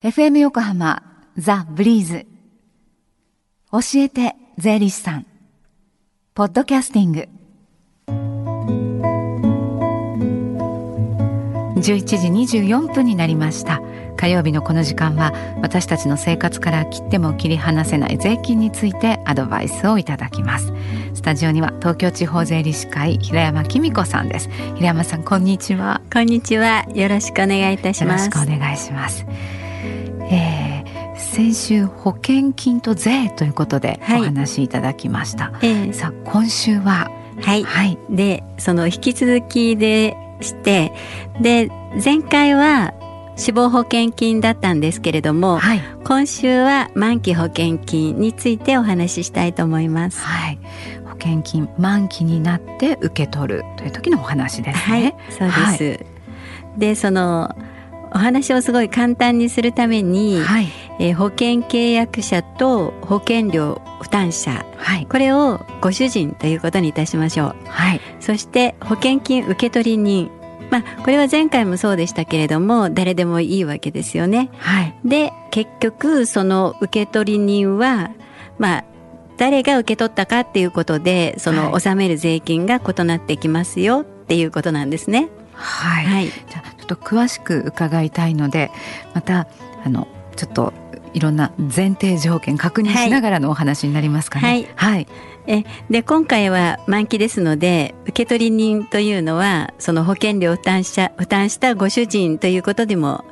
FM 横浜ザ・ブリーズ。教えて税理士さん。ポッドキャスティング。11時24分になりました。火曜日のこの時間は私たちの生活から切っても切り離せない税金についてアドバイスをいただきます。スタジオには東京地方税理士会平山紀美子さんです。平山さんこんにちは。こんにちは。よろしくお願いいたします。よろしくお願いします。えー、先週保険金と税ということでお話しいただきました、はい、え。ー、さあ今週ははい、はい、でその引き続きでしてで前回は死亡保険金だったんですけれども、はい、今週は満期保険金についてお話ししたいと思います。はい、保険金満期になって受け取るという時のお話ですね。はい、そうです。でそのお話をすごい簡単にするために、はい、えー、保険契約者と保険料負担者、はい、これをご主人ということにいたしましょう。はい、そして保険金受取人。まあ、これは前回もそうでしたけれども誰でもいいわけですよね。はい、で結局その受取人は、まあ、誰が受け取ったかっていうことでその納める税金が異なってきますよ。っていうことなんですね。はい、はい、じゃあちょっと詳しく伺いたいのでまたあのちょっといろんな前提条件確認しながらのお話になりますかね。はい、はい、えで今回は満期ですので受取人というのはその保険料を負担した負担したご主人ということでも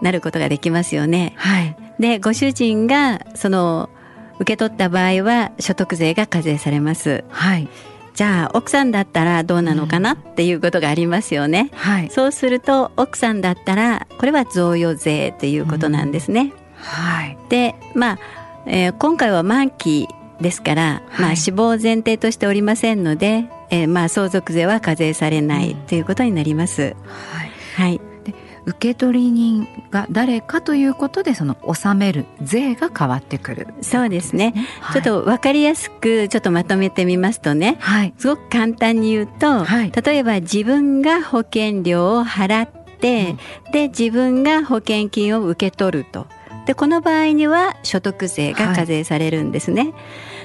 なることができますよね。はい、でご主人がその受け取った場合は所得税が課税されます。はいじゃあ奥さんだったらどうなのかなっていうことがありますよね。うんはい、そうすると奥さんだったらこれは贈与税ということなんですね。うん、はい、でまあ、えー、今回は満期ですから、まあ、死亡前提としておりませんので、えー、まあ相続税は課税されないということになります。はい、はい。受取人が誰かということでその納める税が変わってくる、そうですね、はい、ちょっと分かりやすくちょっとまとめてみますとね、はい、すごく簡単に言うと、はい、例えば自分が保険料を払って、うん、で自分が保険金を受け取ると。でこの場合には所得税が課税されるんですね。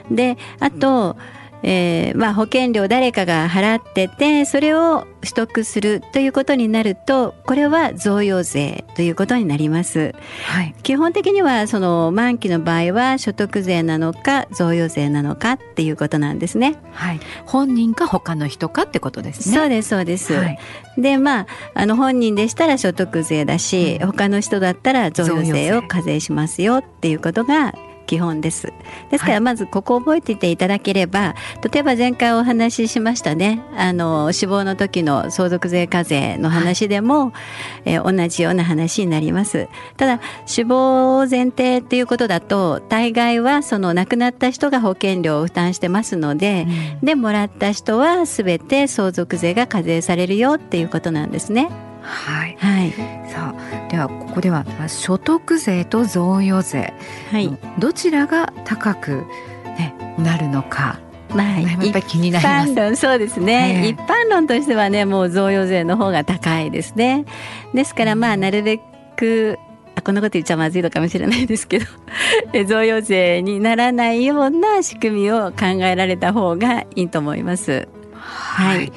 であと、えーまあ、保険料誰かが払っててそれを取得するということになるとこれは贈与税ということになります、はい、基本的にはその満期の場合は所得税なのか贈与税なのかっていうことなんですね、はい、本人か他の人かってことですね。そうですそうです、はい、でまああの本人でしたら所得税だし、うん、他の人だったら贈与税を課税しますよっていうことが基本です。ですからまずここを覚えていていただければ、例えば前回お話ししましたねあの死亡の時の相続税課税の話でも、はい、えー、同じような話になります。ただ死亡前提っていうことだと大概はその亡くなった人が保険料を負担してますので、うん、でもらった人は全て相続税が課税されるよっていうことなんですね。はい、はい、さあではここでは所得税と贈与税、はい、どちらが高く、ね、なるのか。まあ、やっぱり気になります。一般論そうですね、えー、一般論としてはねもう贈与税の方が高いですね。ですからまあなるべくあこんなこと言っちゃまずいのかもしれないですけど 贈与税にならないような仕組みを考えられた方がいいと思います。はい、はい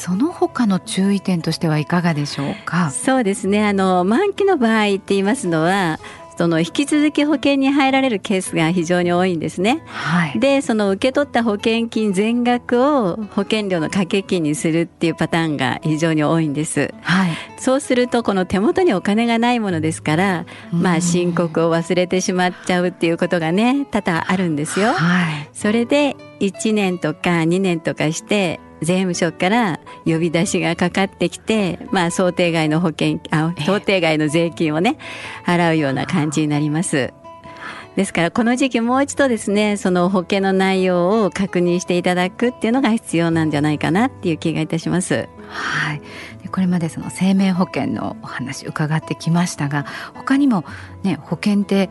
その他の注意点としてはいかがでしょうか？そうですねあの満期の場合って言いますのはその引き続き保険に入られるケースが非常に多いんですね。はい、でその受け取った保険金全額を保険料の掛け金にするっていうパターンが非常に多いんです。はい、そうするとこの手元にお金がないものですから、まあ申告を忘れてしまっちゃうっていうことがね多々あるんですよ。はい、それで1年とか2年とかして税務署から呼び出しがかかってきて、まあ、想定外の保険あ想定外の税金をね払うような感じになります。ですからこの時期もう一度ですねその保険の内容を確認していただくっていうのが必要なんじゃないかなっていう気がいたします。はい、これまでその生命保険のお話伺ってきましたが他にも、ね、保険って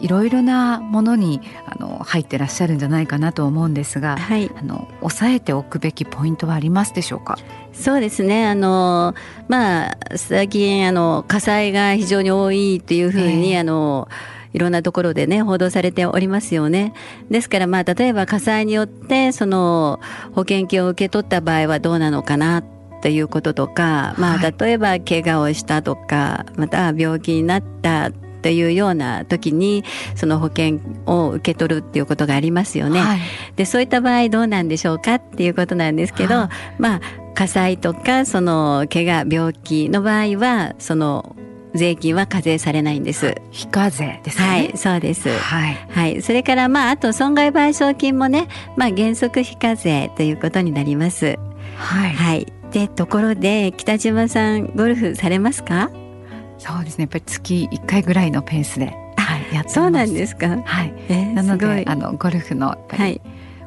いろいろなものにあの入ってらっしゃるんじゃないかなと思うんですが、はい、あの抑えておくべきポイントはありますでしょうか？そうですね。あのまあ最近あの火災が非常に多いというふうに、えー、あの。いろんなところでね報道されておりますよね。ですからまあ例えば火災によってその保険金を受け取った場合はどうなのかなということとか、まあ例えば怪我をしたとか、また病気になったというような時にその保険を受け取るっていうことがありますよね。はい、でそういった場合どうなんでしょうかっていうことなんですけど、はい、まあ火災とかその怪我病気の場合はその税金は課税されないんです。非課税ですね。はい、そうです。はい。はい。それからまああと損害賠償金もね、まあ原則非課税ということになります。はい。はい。でところで北島さんゴルフされますか？そうですね。やっぱり月1回ぐらいのペースで、はい、やってそうなんですか？はい、えー、なのであのゴルフの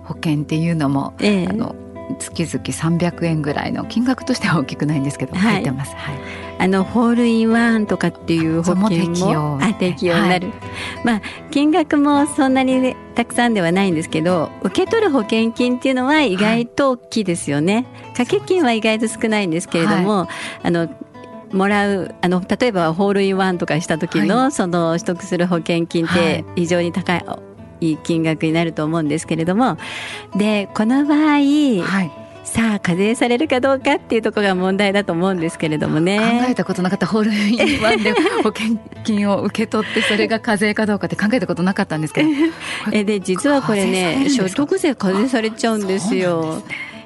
保険っていうのも、はい、あの月々300円ぐらいの金額としては大きくないんですけど、入ってます。はい。あのホールインワンとかっていう保険も？適用。あ適用になる、はい、まあ金額もそんなにたくさんではないんですけど受け取る保険金っていうのは意外と大きいですよね、掛け金は意外と少ないんですけれども、あのもらうあの例えばホールインワンとかした時の、はい、その取得する保険金って非常に高い、はい、いい金額になると思うんですけれどもでこの場合、はい。さあ課税されるかどうかっていうところが問題だと思うんですけれどもね。考えたことなかったホールインワンで保険金を受け取ってそれが課税かどうかって考えたことなかったんですけど。えで実はこれね所得税課税されちゃうんですよ。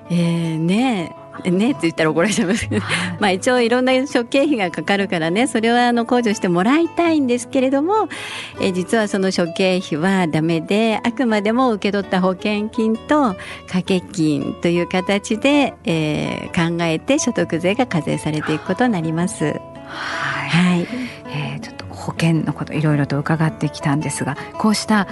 えー、ねねって言ったら怒られちゃいますけど、まあ一応いろんな諸経費がかかるからねそれはあの控除してもらいたいんですけれども、え実はその諸経費はダメであくまでも受け取った保険金と掛け金という形で、えー、考えて所得税が課税されていくことになります。はい、はい、えー、ちょっと保険のこといろいろと伺ってきたんですがこうしたあ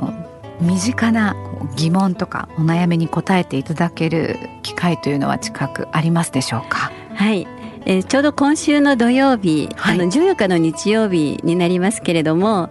の身近な疑問とかお悩みに答えていただける機会というのは近くありますでしょうか？はい。えー、ちょうど今週の土曜日、はい、あの14日の日曜日になりますけれども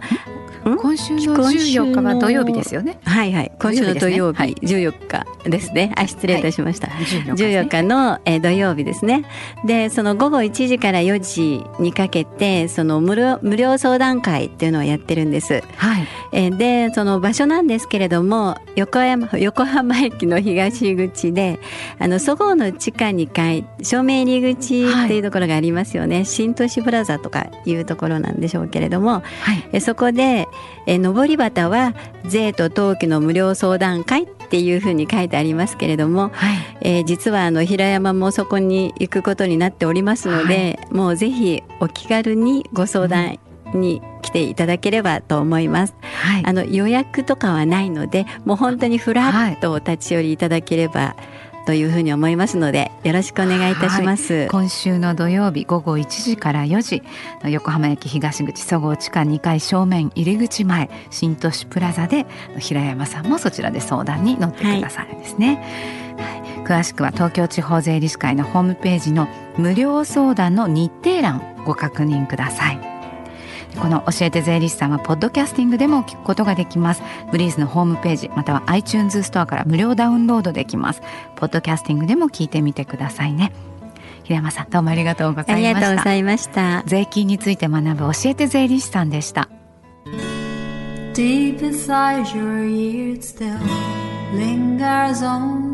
今週の14日は土曜日ですよね。はいはい。今週の土曜日、ね、14日ですね。あ、失礼いたしました。はい、14, 日の、えー、土曜日ですね。で、その午後1時から4時にかけて、その無料無料相談会っていうのをやってるんです。はい。えー、で、その場所なんですけれども、横山横浜駅の東口で、あのそごうの地下2階正面入り口っていうところがありますよね。はい、新都市プラザとかいうところなんでしょうけれども、はい、えそこでえ上り旗は税と登記の無料相談会っていうふうに書いてありますけれども、はい、えー、実はあの平山もそこに行くことになっておりますので、はい、もうぜひお気軽にご相談に来ていただければと思います。はい、あの予約とかはないので、もう本当にフラッとお立ち寄りいただければ、はいというふうに思いますのでよろしくお願いいたします、はい、今週の土曜日午後1時から4時横浜駅東口そごう地下2階正面入り口前新都市プラザで平山さんもそちらで相談に乗ってくださるんですね、はい、詳しくは東京地方税理士会のホームページの無料相談の日程欄ご確認ください。この教えて税理士さんはポッドキャスティングでも聞くことができます。ブリーズのホームページまたは iTunes ストアから無料ダウンロードできます。ポッドキャスティングでも聞いてみてくださいね。平山さんどうもありがとうございました。ありがとうございました。税金について学ぶ教えて税理士さんでした。Deep inside your ears still lingers on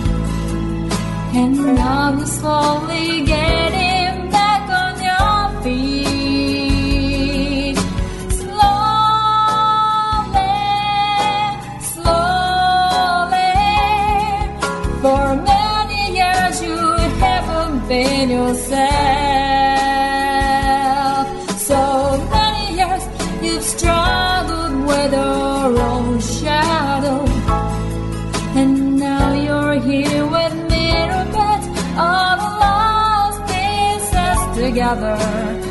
Now you're slowly getting together.